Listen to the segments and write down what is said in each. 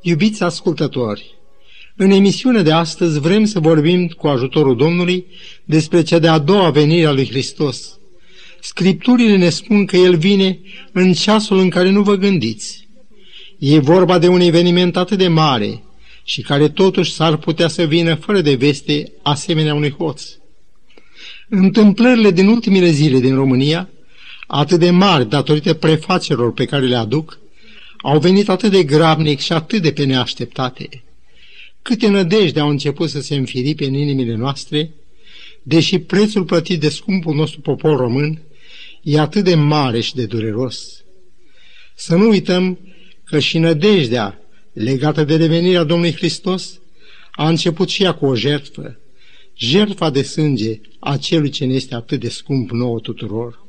Iubiți ascultători, în emisiunea de astăzi vrem să vorbim cu ajutorul Domnului despre cea de-a doua venire a lui Hristos. Scripturile ne spun că El vine în ceasul în care nu vă gândiți. E vorba de un eveniment atât de mare și care totuși s-ar putea să vină fără de veste asemenea unui hoț. Întâmplările din ultimele zile din România, atât de mari datorită prefacerilor pe care le aduc, au venit atât de gravnic și atât de pe neașteptate. Câte nădejde au început să se înfiripe în inimile noastre, deși prețul plătit de scumpul nostru popor român e atât de mare și de dureros. Să nu uităm că și nădejdea legată de revenirea Domnului Hristos a început și ea cu o jertfă, jertfa de sânge a celui ce ne este atât de scump nouă tuturor.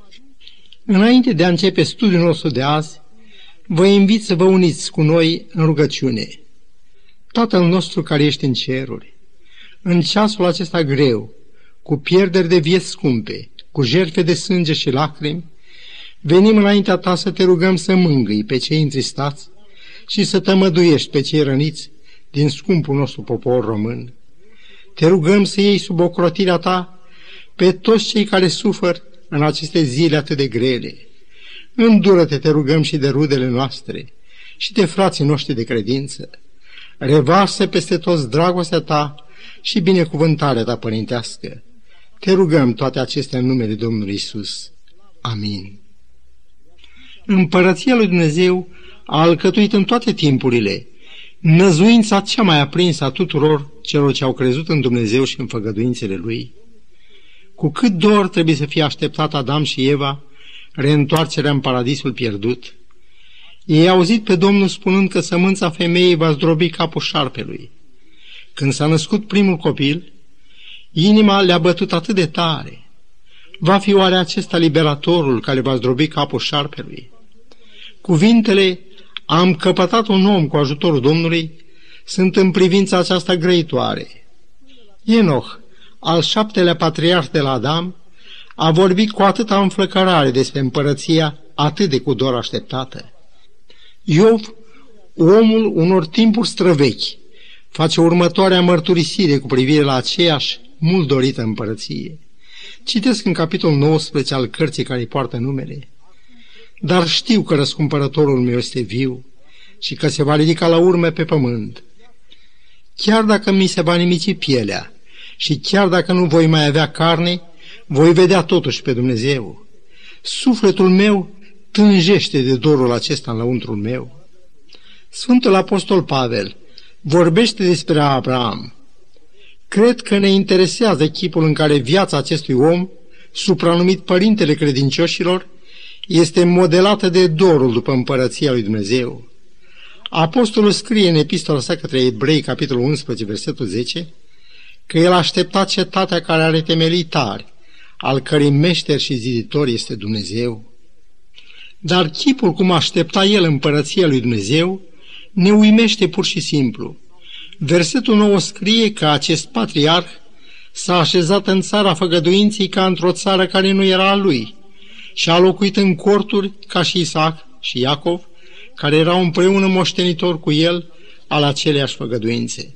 Înainte de a începe studiul nostru de azi, vă invit să vă uniți cu noi în rugăciune. Tatăl nostru care ești în ceruri, în ceasul acesta greu, cu pierderi de vieți scumpe, cu jertfe de sânge și lacrimi, venim înaintea ta să te rugăm să mângâi pe cei întristați și să tămăduiești pe cei răniți din scumpul nostru popor român. Te rugăm să iei sub ocrotirea ta pe toți cei care suferă în aceste zile atât de grele. Îndură-te, te rugăm, și de rudele noastre și de frații noștri de credință. Revarsă peste toți dragostea ta și binecuvântarea ta părintească. Te rugăm toate acestea în numele Domnului Isus. Amin. Împărăția lui Dumnezeu a alcătuit în toate timpurile năzuința cea mai aprinsă a tuturor celor ce au crezut în Dumnezeu și în făgăduințele Lui. Cu cât dor trebuie să fie așteptat Adam și Eva reîntoarcerea în paradisul pierdut. Ei au auzit pe Domnul spunând că sămânța femeii va zdrobi capul șarpelui. Când s-a născut primul copil, inima le-a bătut atât de tare. Va fi oare acesta liberatorul care va zdrobi capul șarpelui? Cuvintele am căpătat un om cu ajutorul Domnului sunt în privința aceasta grăitoare. Enoch, al șaptelea patriarh de la Adam, a vorbit cu atâta înflăcărare despre împărăția atât de cu dor așteptată. Iov, omul unor timpuri străvechi, face următoarea mărturisire cu privire la aceeași mult dorită împărăție. Citesc în capitolul 19 al cărții care îi poartă numele. Dar știu că răscumpărătorul meu este viu și că se va ridica la urme pe pământ. Chiar dacă mi se va nimici pielea și chiar dacă nu voi mai avea carne, voi vedea totuși pe Dumnezeu. Sufletul meu tânjește de dorul acesta în lăuntrul meu. Sfântul Apostol Pavel vorbește despre Abraham. Cred că ne interesează chipul în care viața acestui om, supranumit Părintele Credincioșilor, este modelată de dorul după împărăția lui Dumnezeu. Apostolul scrie în epistola sa către ebrei, capitolul 11, versetul 10, că el aștepta cetatea care are temelii tari, al cărei meșter și ziditor este Dumnezeu. Dar chipul cum aștepta el împărăția lui Dumnezeu ne uimește pur și simplu. Versetul nou scrie că acest patriarh s-a așezat în țara făgăduinții ca într-o țară care nu era a lui și a locuit în corturi ca și Isaac și Iacov, care erau împreună moștenitor cu el al aceleiași făgăduințe.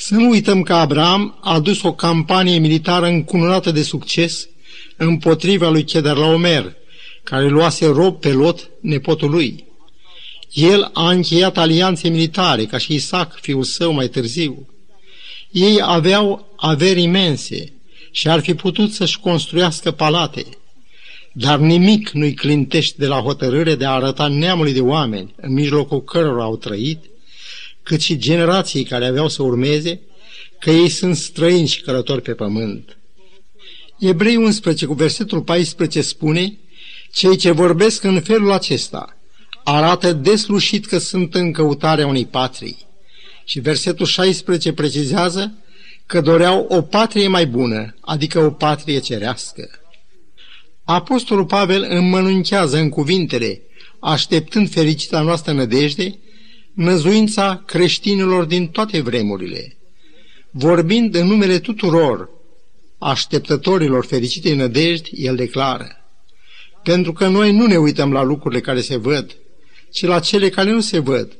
Să nu uităm că Abraham a dus o campanie militară încununată de succes împotriva lui Chedorlaomer, care luase rob pe Lot, nepotul lui. El a încheiat alianțe militare, ca și Isaac, fiul său, mai târziu. Ei aveau averi imense și ar fi putut să-și construiască palate, dar nimic nu-i clintește de la hotărâre de a arăta neamului de oameni în mijlocul cărora au trăit, cât și generații care aveau să urmeze, că ei sunt străini și călători pe pământ. Ebrei 11 cu versetul 14 spune, cei ce vorbesc în felul acesta arată deslușit că sunt în căutarea unei patrii. Și versetul 16 precizează că doreau o patrie mai bună, adică o patrie cerească. Apostolul Pavel înmănunchează în cuvintele, așteptând fericita noastră nădejde, năzuința creștinilor din toate vremurile. Vorbind în numele tuturor așteptătorilor fericitei nădejdi, el declară, pentru că noi nu ne uităm la lucrurile care se văd, ci la cele care nu se văd,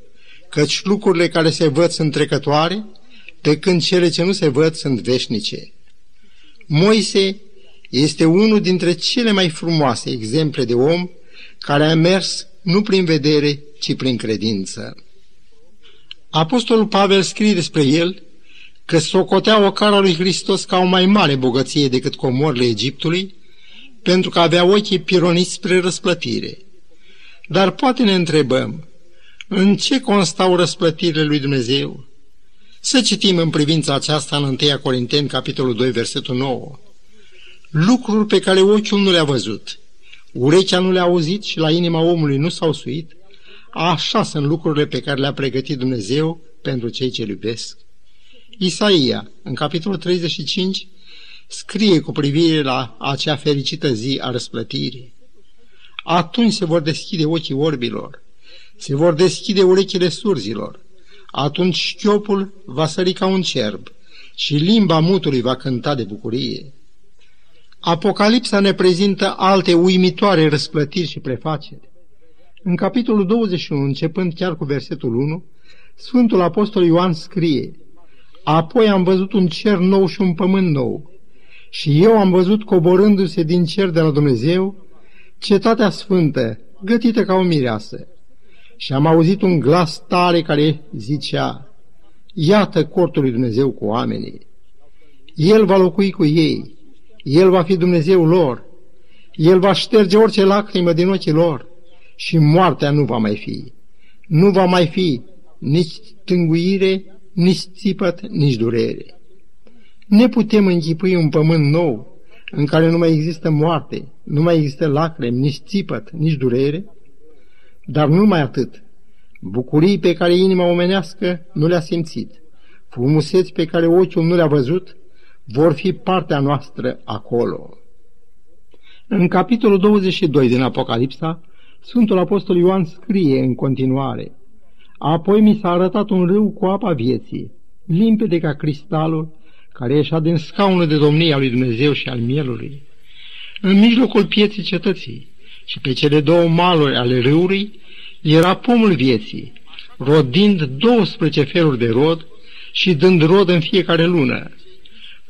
căci lucrurile care se văd sunt trecătoare, pe când cele ce nu se văd sunt veșnice. Moise este unul dintre cele mai frumoase exemple de om care a mers nu prin vedere, ci prin credință. Apostolul Pavel scrie despre el că socotea o cara lui Hristos ca o mai mare bogăție decât comorile Egiptului, pentru că avea ochii pironiți spre răsplătire. Dar poate ne întrebăm, în ce constau răsplătirile lui Dumnezeu? Să citim în privința aceasta în 1 Corinteni, capitolul 2, versetul 9. Lucruri pe care ochiul nu le-a văzut, urechea nu le-a auzit și la inima omului nu s-au suit, așa sunt lucrurile pe care le-a pregătit Dumnezeu pentru cei ce iubesc. Isaia, în capitolul 35, scrie cu privire la acea fericită zi a răsplătirii. Atunci se vor deschide ochii orbilor, se vor deschide urechile surzilor, atunci șchiopul va sări ca un cerb și limba mutului va cânta de bucurie. Apocalipsa ne prezintă alte uimitoare răsplătiri și prefaceri. În capitolul 21, începând chiar cu versetul 1, Sfântul Apostol Ioan scrie Apoi am văzut un cer nou și un pământ nou și eu am văzut coborându-se din cer de la Dumnezeu cetatea sfântă, gătită ca o mireasă. Și am auzit un glas tare care zicea, Iată cortul lui Dumnezeu cu oamenii. El va locui cu ei, El va fi Dumnezeu lor, El va șterge orice lacrimă din ochii lor și moartea nu va mai fi. Nu va mai fi nici tânguire, nici țipăt, nici durere. Ne putem închipui un pământ nou, în care nu mai există moarte, nu mai există lacrimi, nici țipăt, nici durere, dar nu mai atât. Bucurii pe care inima omenească nu le-a simțit, frumuseți pe care ochiul nu le-a văzut, vor fi partea noastră acolo. În capitolul 22 din Apocalipsa, Sfântul Apostol Ioan scrie în continuare, Apoi mi s-a arătat un râu cu apa vieții, limpede ca cristalul, care ieșea din scaunul de domnie al lui Dumnezeu și al mielului. În mijlocul pieții cetății și pe cele două maluri ale râului era pomul vieții, rodind 12 feluri de rod și dând rod în fiecare lună.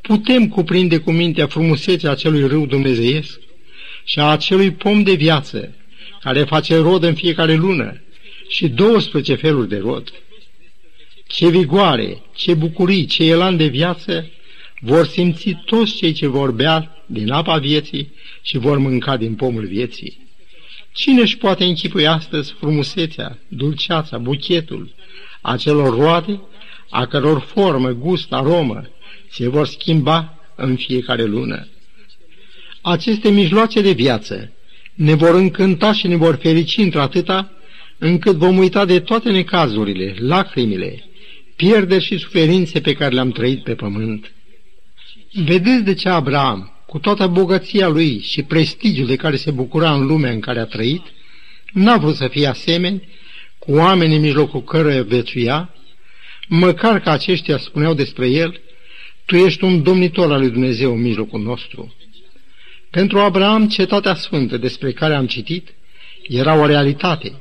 Putem cuprinde cu mintea frumusețea acelui râu dumnezeiesc și a acelui pom de viață, care face rod în fiecare lună și 12 feluri de rod. Ce vigoare, ce bucurii, ce elan de viață vor simți toți cei ce vor bea din apa vieții și vor mânca din pomul vieții. Cine își poate închipui astăzi frumusețea, dulceața, buchetul acelor roade, a căror formă, gust, aromă se vor schimba în fiecare lună? Aceste mijloace de viață ne vor încânta și ne vor ferici într-atâta încât vom uita de toate necazurile, lacrimile, pierderi și suferințe pe care le-am trăit pe pământ. Vedeți de ce Abraham, cu toată bogăția lui și prestigiul de care se bucura în lumea în care a trăit, n-a vrut să fie asemeni cu oameni în mijlocul cărora vețuia, măcar că aceștia spuneau despre el, tu ești un domnitor al lui Dumnezeu în mijlocul nostru. Pentru Abraham, cetatea sfântă despre care am citit, era o realitate.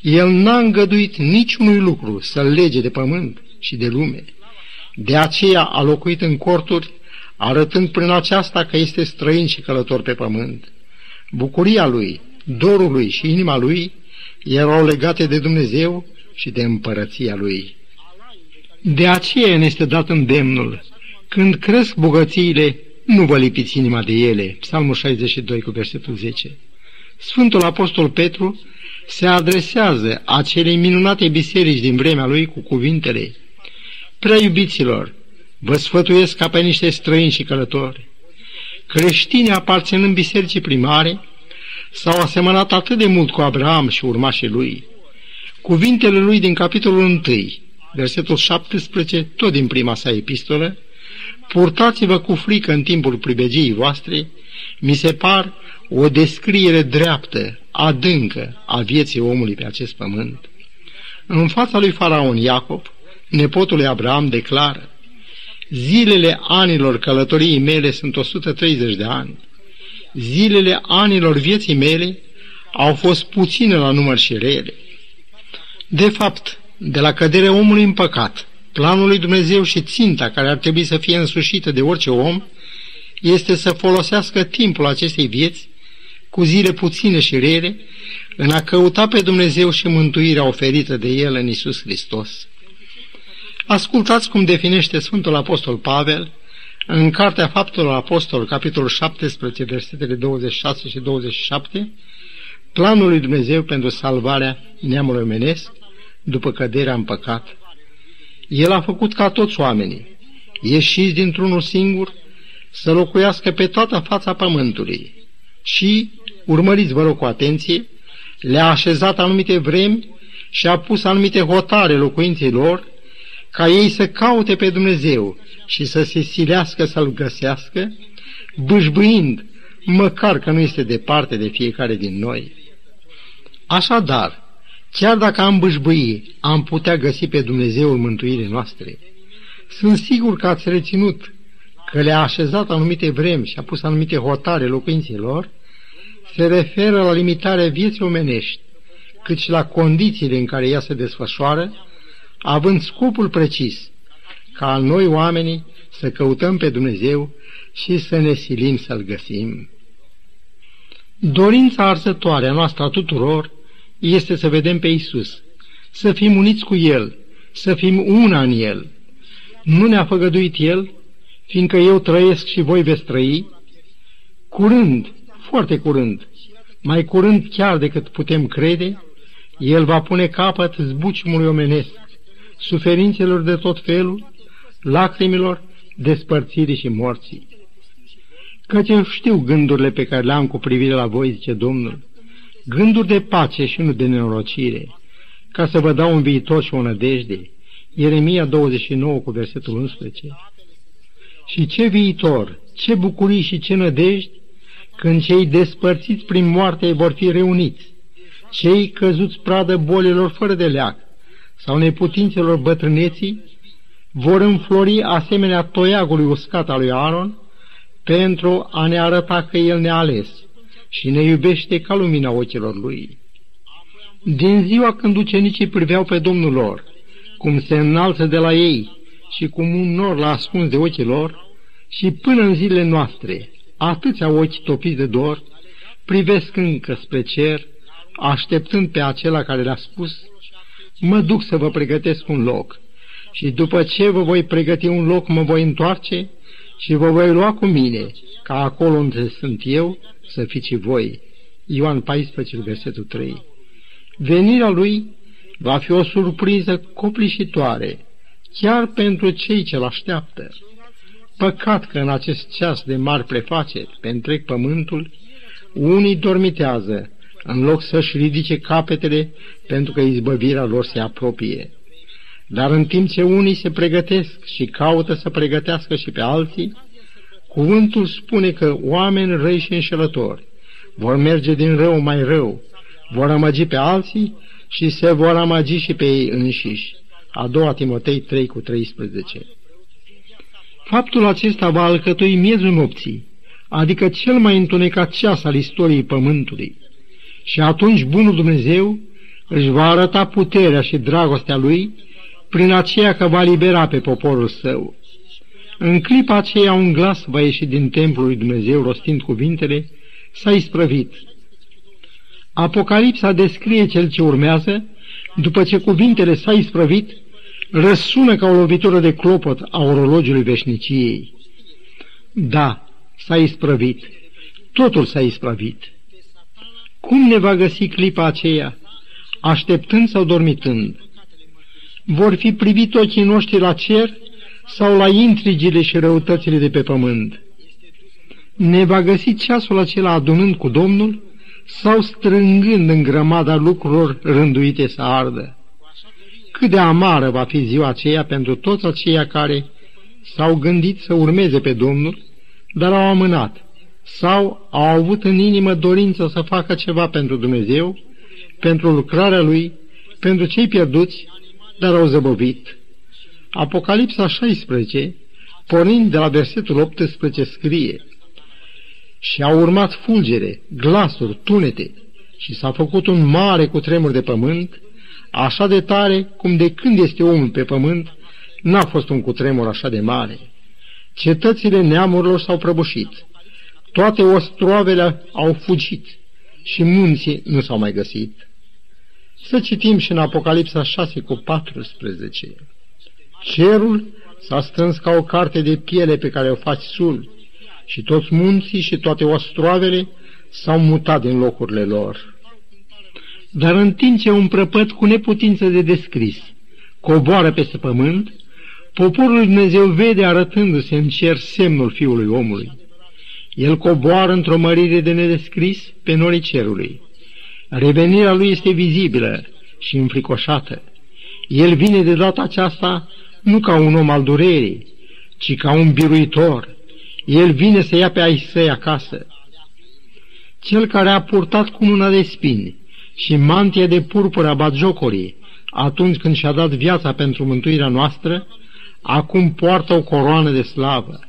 El n-a îngăduit niciunui lucru să-l lege de pământ și de lume. De aceea a locuit în corturi arătând prin aceasta că este străin și călător pe pământ. Bucuria lui, dorul lui și inima lui erau legate de Dumnezeu și de împărăția lui. De aceea ne este dat îndemnul, când cresc bogățiile, nu vă lipiți inima de ele. Psalmul 62 cu versetul 10. Sfântul Apostol Petru se adresează acelei minunate biserici din vremea lui cu cuvintele Prea iubiților, Vă sfătuiesc ca pe niște străini și călători. Creștini aparținând bisericii primare s-au asemănat atât de mult cu Abraham și urmașii lui. Cuvintele lui din capitolul 1, versetul 17, tot din prima sa epistolă, purtați-vă cu frică în timpul pribegiei voastre, mi se par o descriere dreaptă, adâncă a vieții omului pe acest pământ. În fața lui Faraon Iacob, nepotul lui Abraham declară, Zilele anilor călătoriei mele sunt 130 de ani. Zilele anilor vieții mele au fost puține la număr și rele. De fapt, De la căderea omului în păcat, planul lui Dumnezeu și ținta care ar trebui să fie însușită de orice om este să folosească timpul acestei vieți cu zile puține și rele în a căuta pe Dumnezeu și mântuirea oferită de El în Isus Hristos. Ascultați cum definește Sfântul Apostol Pavel în Cartea Faptelor Apostol, capitolul 17, versetele 26 și 27, planul lui Dumnezeu pentru salvarea neamului omenesc după căderea în păcat. El a făcut ca toți oamenii, ieșiți dintr-unul singur, să locuiască pe toată fața pământului și, urmăriți vă rog cu atenție, le-a așezat anumite vremi și a pus anumite hotare locuinței lor, ca ei să caute pe Dumnezeu și să se silească să-L găsească, bâșbâind, măcar că nu este departe de fiecare din noi. Așadar, chiar dacă am bâșbâi, am putea găsi pe Dumnezeul mântuirii noastre. Sunt sigur că ați reținut că le-a așezat anumite vremi și a pus anumite hotare locuinților, se referă la limitarea vieții omenești, cât și la condițiile în care ea se desfășoară, având scopul precis ca noi oamenii să căutăm pe Dumnezeu și să ne silim să-L găsim. Dorința arzătoare a noastră a tuturor este să vedem pe Isus, să fim uniți cu El, să fim una în El. Nu ne-a făgăduit El, fiindcă eu trăiesc și voi veți trăi, curând, foarte curând, mai curând chiar decât putem crede, El va pune capăt zbuciumului omenesc, suferințelor de tot felul, lacrimilor, despărțirii și morții. Căci eu știu gândurile pe care le-am cu privire la voi, zice Domnul, gânduri de pace și nu de nenorocire, ca să vă dau un viitor și o nădejde. Ieremia 29 cu versetul 11. Și ce viitor, ce bucurii și ce nădejdi, când cei despărțiți prin moarte vor fi reuniți, cei căzuți pradă bolilor fără de leac sau neputințelor bătrâneții, vor înflori asemenea toiagului uscat al lui Aaron pentru a ne arăta că el ne-a ales și ne iubește ca lumina ochilor lui. Din ziua când ucenicii priveau pe Domnul lor, cum se înalță de la ei și cum un nor l-a ascuns de ochii lor, și până în zilele noastre, atâția ochi topiți de dor, privesc încă spre cer, așteptând pe acela care le-a spus, mă duc să vă pregătesc un loc și după ce vă voi pregăti un loc, mă voi întoarce și vă voi lua cu mine, ca acolo unde sunt eu să fiți și voi. Ioan 14, versetul 3. Venirea lui va fi o surpriză copleșitoare, chiar pentru cei ce-l așteaptă. Păcat că în acest ceas de mari prefaceri pe întreg pământul, unii dormitează, în loc să-și ridice capetele pentru că izbăvirea lor se apropie. Dar în timp ce unii se pregătesc și caută să pregătească și pe alții, cuvântul spune că oameni răi și înșelători vor merge din rău mai rău, vor amăgi pe alții și se vor amăgi și pe ei înșiși. A doua Timotei 3 cu 13 Faptul acesta va alcătui miezul nopții, adică cel mai întunecat ceas al istoriei Pământului. Și atunci Bunul Dumnezeu își va arăta puterea și dragostea Lui prin aceea că va libera pe poporul său. În clipa aceea un glas va ieși din templul lui Dumnezeu rostind cuvintele, s-a isprăvit. Apocalipsa descrie cel ce urmează, după ce cuvintele s-a isprăvit, răsună ca o lovitură de clopot a orologiului veșniciei. Da, s-a isprăvit, totul s-a isprăvit. Cum ne va găsi clipa aceea, așteptând sau dormitând? vor fi privit ochii noștri la cer sau la intrigile și răutățile de pe pământ? Ne va găsi ceasul acela adunând cu Domnul sau strângând în grămada lucrurilor rânduite să ardă? Cât de amară va fi ziua aceea pentru toți aceia care s-au gândit să urmeze pe Domnul, dar au amânat, sau au avut în inimă dorință să facă ceva pentru Dumnezeu, pentru lucrarea Lui, pentru cei pierduți dar au zăbovit. Apocalipsa 16, pornind de la versetul 18, scrie Și au urmat fulgere, glasuri, tunete, și s-a făcut un mare cutremur de pământ, așa de tare cum de când este omul pe pământ, n-a fost un cutremur așa de mare. Cetățile neamurilor s-au prăbușit, toate ostroavele au fugit și munții nu s-au mai găsit. Să citim și în Apocalipsa 6 cu 14. Cerul s-a strâns ca o carte de piele pe care o faci sul și toți munții și toate ostroavele s-au mutat din locurile lor. Dar în timp ce un prăpăt cu neputință de descris coboară peste pământ, poporul lui Dumnezeu vede arătându-se în cer semnul Fiului omului. El coboară într-o mărire de nedescris pe norii cerului. Revenirea lui este vizibilă și înfricoșată. El vine de data aceasta nu ca un om al durerii, ci ca un biruitor. El vine să ia pe ai săi acasă. Cel care a purtat cu una de spini și mantia de purpură a batjocorii atunci când și-a dat viața pentru mântuirea noastră, acum poartă o coroană de slavă.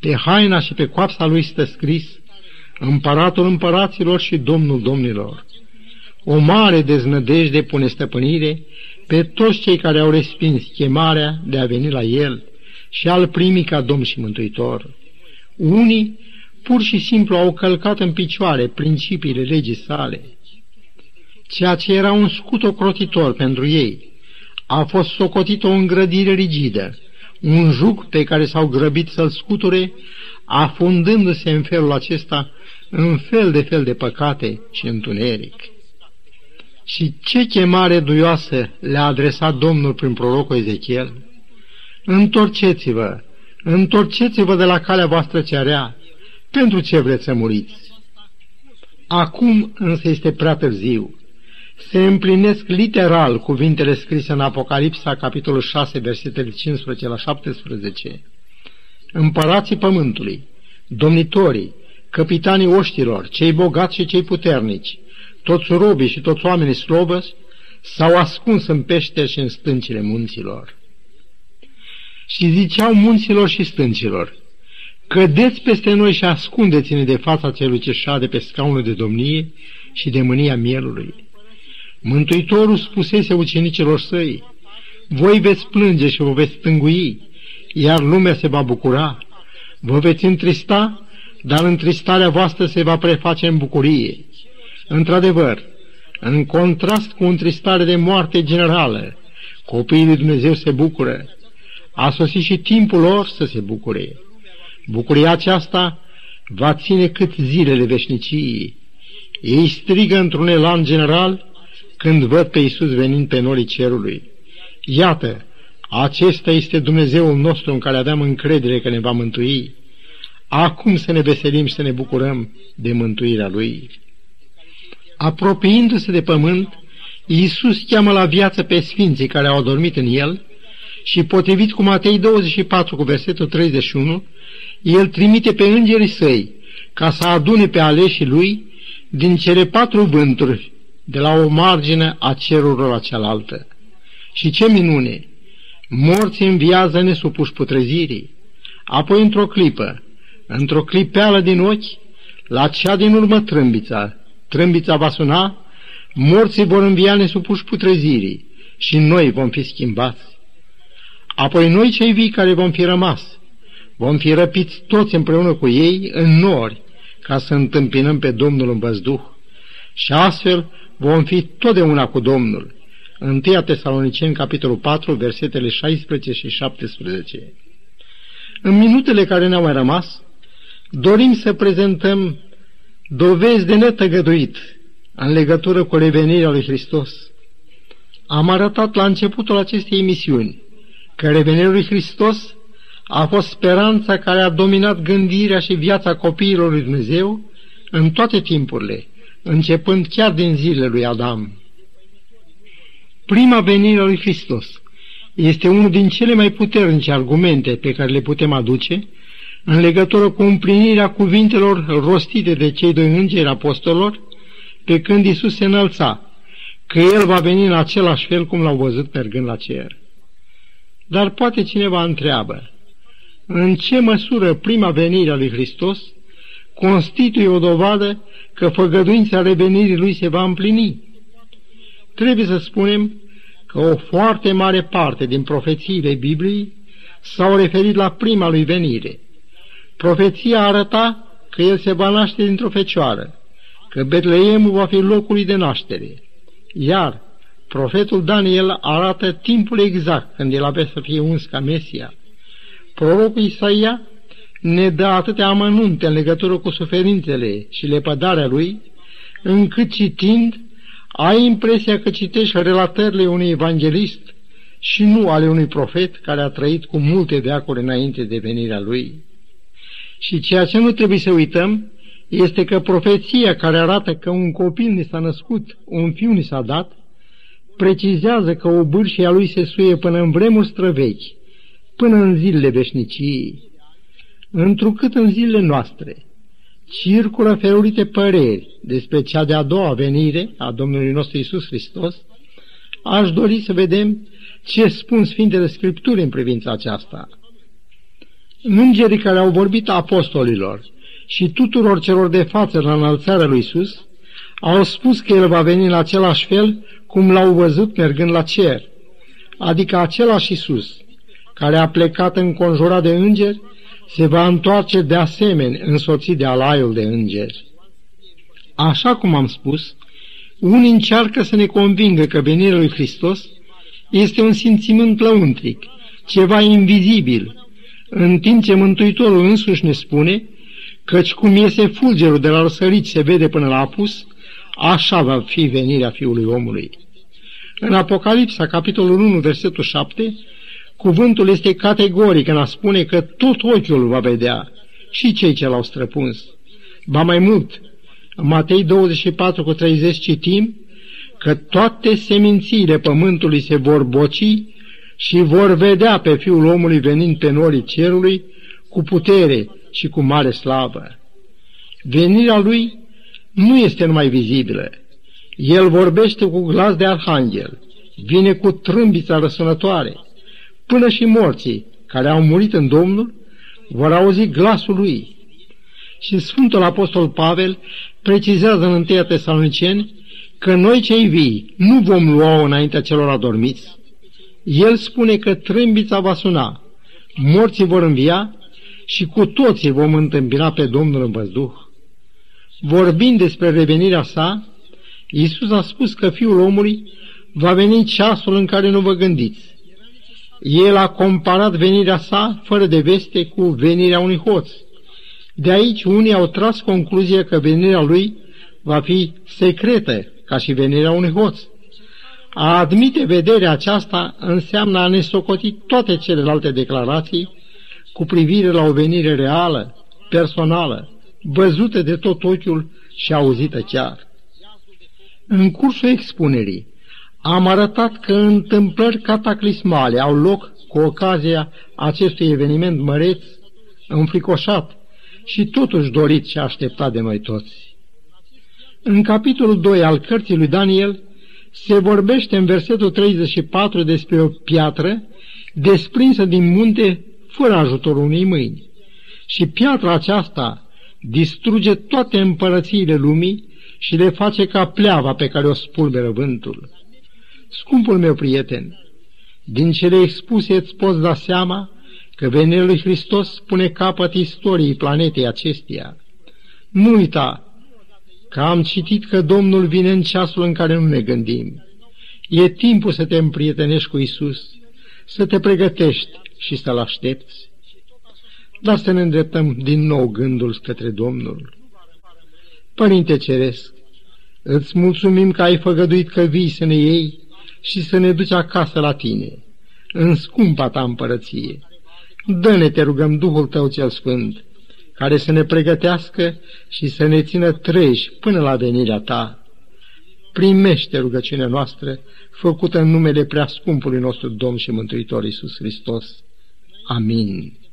Pe haina și pe coapsa lui stă scris, Împăratul împăraților și Domnul domnilor. O mare deznădejde pune stăpânire pe toți cei care au respins chemarea de a veni la El și al primi ca Domn și Mântuitor. Unii pur și simplu au călcat în picioare principiile legii sale. Ceea ce era un scut ocrotitor pentru ei a fost socotit o îngrădire rigidă, un juc pe care s-au grăbit să-l scuture, afundându-se în felul acesta în fel de fel de păcate și întuneric. Și ce chemare duioasă le-a adresat Domnul prin prorocul Ezechiel? Întorceți-vă, întorceți-vă de la calea voastră cearea, pentru ce vreți să muriți? Acum însă este prea târziu. Se împlinesc literal cuvintele scrise în Apocalipsa, capitolul 6, versetele 15 la 17. Împărații pământului, domnitorii, capitanii oștilor, cei bogați și cei puternici, toți robii și toți oamenii slobăți, s-au ascuns în pește și în stâncile munților. Și ziceau munților și stâncilor, Cădeți peste noi și ascundeți-ne de fața celui ce șade pe scaunul de domnie și de mânia mielului. Mântuitorul spusese ucenicilor săi, voi veți plânge și vă veți stângui, iar lumea se va bucura. Vă veți întrista, dar întristarea voastră se va preface în bucurie. Într-adevăr, în contrast cu întristare de moarte generală, copiii lui Dumnezeu se bucură. A sosit și timpul lor să se bucure. Bucuria aceasta va ține cât zilele veșniciei. Ei strigă într-un elan general când văd pe Iisus venind pe norii cerului. Iată, acesta este Dumnezeul nostru în care aveam încredere că ne va mântui. Acum să ne veselim și să ne bucurăm de mântuirea Lui. Apropiindu-se de pământ, Iisus cheamă la viață pe sfinții care au adormit în El și, potrivit cu Matei 24 cu versetul 31, El trimite pe îngerii săi ca să adune pe aleșii Lui din cele patru vânturi de la o margine a cerurilor la cealaltă. Și ce minune! Morții înviază nesupuși putrezirii. Apoi, într-o clipă, într-o clipeală din ochi, la cea din urmă trâmbița, trâmbița va suna, morții vor învia nesupuși putrezirii și noi vom fi schimbați. Apoi noi cei vii care vom fi rămas, vom fi răpiți toți împreună cu ei în nori, ca să întâmpinăm pe Domnul în văzduh. Și astfel vom fi totdeauna cu Domnul. 1 Tesaloniceni, capitolul 4, versetele 16 și 17. În minutele care ne-au mai rămas, dorim să prezentăm dovezi de netăgăduit în legătură cu revenirea lui Hristos. Am arătat la începutul acestei emisiuni că revenirea lui Hristos a fost speranța care a dominat gândirea și viața copiilor lui Dumnezeu în toate timpurile, începând chiar din zilele lui Adam. Prima venire a lui Hristos este unul din cele mai puternice argumente pe care le putem aduce în legătură cu împlinirea cuvintelor rostite de cei doi îngeri apostolilor pe când Isus se înălța, că El va veni în același fel cum l-au văzut mergând la cer. Dar poate cineva întreabă, în ce măsură prima venire a lui Hristos constituie o dovadă că făgăduința revenirii lui se va împlini? Trebuie să spunem că o foarte mare parte din profețiile Bibliei s-au referit la prima lui venire. Profeția arăta că el se va naște dintr-o fecioară, că Betleemul va fi locul lui de naștere. Iar profetul Daniel arată timpul exact când el avea să fie uns ca Mesia. Prorocul Isaia ne dă atâtea amănunte în legătură cu suferințele și lepădarea lui, încât citind, ai impresia că citești relatările unui evanghelist și nu ale unui profet care a trăit cu multe veacuri înainte de venirea lui. Și ceea ce nu trebuie să uităm este că profeția care arată că un copil ni s-a născut, un fiu ni s-a dat, precizează că o bârșie a lui se suie până în vremuri străvechi, până în zilele veșniciei. Întrucât în zilele noastre circulă felurite păreri despre cea de-a doua venire a Domnului nostru Isus Hristos, aș dori să vedem ce spun Sfintele Scripturi în privința aceasta. Îngerii care au vorbit apostolilor și tuturor celor de față la înălțarea lui Isus au spus că El va veni în același fel cum l-au văzut mergând la cer, adică același Isus, care a plecat înconjurat de îngeri, se va întoarce de asemenea însoțit de alaiul de îngeri. Așa cum am spus, unii încearcă să ne convingă că venirea lui Hristos este un simțimânt lăuntric, ceva invizibil, în timp ce Mântuitorul însuși ne spune căci cum iese fulgerul de la răsărit se vede până la apus, așa va fi venirea Fiului omului. În Apocalipsa, capitolul 1, versetul 7, cuvântul este categoric în a spune că tot ochiul va vedea și cei ce l-au străpuns. Ba mai mult, în Matei 24 cu 30 citim că toate semințiile pământului se vor boci și vor vedea pe Fiul omului venind pe norii cerului cu putere și cu mare slavă. Venirea lui nu este numai vizibilă. El vorbește cu glas de arhanghel, vine cu trâmbița răsunătoare. Până și morții care au murit în Domnul vor auzi glasul lui. Și Sfântul Apostol Pavel precizează în 1 Tesaloniceni că noi cei vii nu vom lua înaintea celor adormiți. El spune că trâmbița va suna, morții vor învia și cu toții vom întâmpina pe Domnul în văzduh. Vorbind despre revenirea sa, Iisus a spus că Fiul omului va veni ceasul în care nu vă gândiți. El a comparat venirea sa, fără de veste, cu venirea unui hoț. De aici unii au tras concluzia că venirea lui va fi secretă, ca și venirea unui hoț. A admite vederea aceasta înseamnă a ne socoti toate celelalte declarații cu privire la o venire reală, personală, văzută de tot ochiul și auzită chiar. În cursul expunerii am arătat că întâmplări cataclismale au loc cu ocazia acestui eveniment măreț, înfricoșat și totuși dorit și așteptat de noi toți. În capitolul 2 al cărții lui Daniel se vorbește în versetul 34 despre o piatră desprinsă din munte fără ajutorul unei mâini. Și piatra aceasta distruge toate împărățiile lumii și le face ca pleava pe care o spulberă vântul. Scumpul meu prieten, din cele expuse îți poți da seama că venirea lui Hristos pune capăt istoriei planetei acesteia. Nu uita că am citit că Domnul vine în ceasul în care nu ne gândim. E timpul să te împrietenești cu Isus, să te pregătești și să-L aștepți. Dar să ne îndreptăm din nou gândul către Domnul. Părinte Ceresc, îți mulțumim că ai făgăduit că vii să ne iei și să ne duci acasă la tine, în scumpa ta împărăție. Dă-ne, te rugăm, Duhul tău cel sfânt, care să ne pregătească și să ne țină treji până la venirea ta. Primește rugăciunea noastră, făcută în numele prea scumpului nostru Domn și Mântuitor Iisus Hristos. Amin.